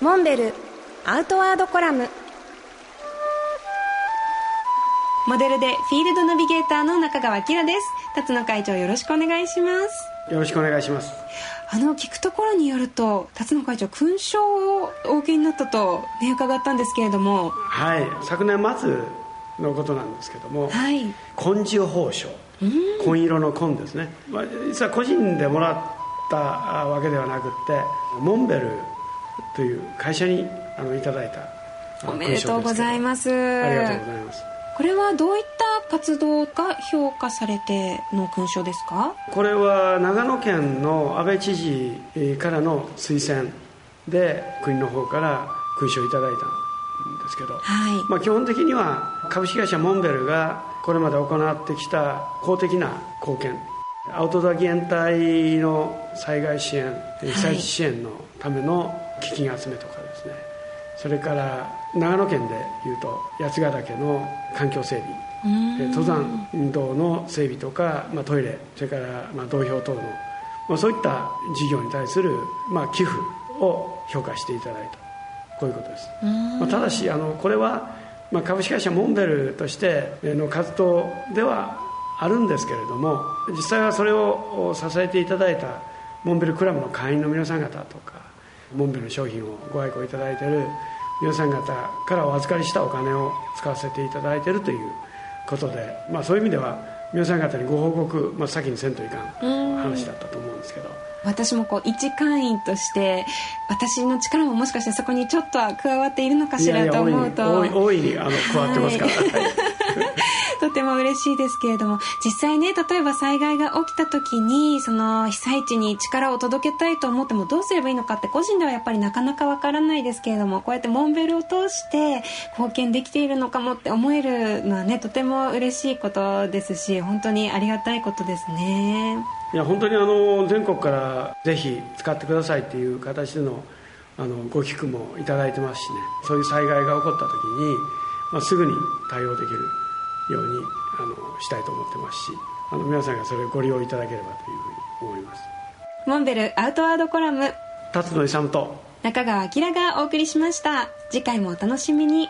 モンベルアウトワードコラム。モデルでフィールドナビゲーターの中川明です。辰野会長よろしくお願いします。よろしくお願いします。あの聞くところによると辰野会長勲章をお受けになったと、ね、伺ったんですけれども。はい。昨年末のことなんですけども、はい、紺地褒章。紺色の紺ですね、まあ、実は個人でもらったわけではなくってモンベルという会社にあのいただいたおめでとうございます。ありがとうございます。これはどういった活動が評価されての勲章ですか？これは長野県の安倍知事からの推薦で国の方から勲章をいただいたんですけど、はい。まあ、基本的には株式会社モンベルがこれまで行ってきた公的な貢献。アウトドア義援隊の災害支援被災地支援のための基金集めとかですね、それから長野県でいうと八ヶ岳の環境整備。登山道の整備とか、まあ、トイレそれからまあ道標等の、まあ、そういった事業に対する、まあ、寄付を評価していただいたこういうことです、まあ、ただしあのこれは、まあ、株式会社モンベルとしての活動ではあるんですけれども実際はそれを支えていただいたモンベルクラブの会員の皆さん方とかモンベルの商品をご愛顧いただいている皆さん方からお預かりしたお金を使わせていただいているということで、まあ、そういう意味では皆さん方にご報告、まあ、先にせんといかん話だったと思うんですけど。私もこう一会員として私の力ももしかしてそこにちょっとは加わっているのかしらと思うと。大いにあの加わってますから、はいとても嬉しいですけれども実際ね例えば災害が起きた時にその被災地に力を届けたいと思ってもどうすればいいのかって個人ではやっぱりなかなかわからないですけれどもこうやってモンベルを通して貢献できているのかもって思えるのはねとても嬉しいことですし本当にありがたいことですね。いや本当にあの全国からぜひ使ってくださいっていう形でのあのご寄付もいただいてますしねそういう災害が起こった時に、まあ、すぐに対応できるようにあのしたいと思ってますしあの皆さんがそれをご利用いただければというふうに思います。モンベルアウトワードコラム。辰野勇と中川明がお送りしました。次回もお楽しみに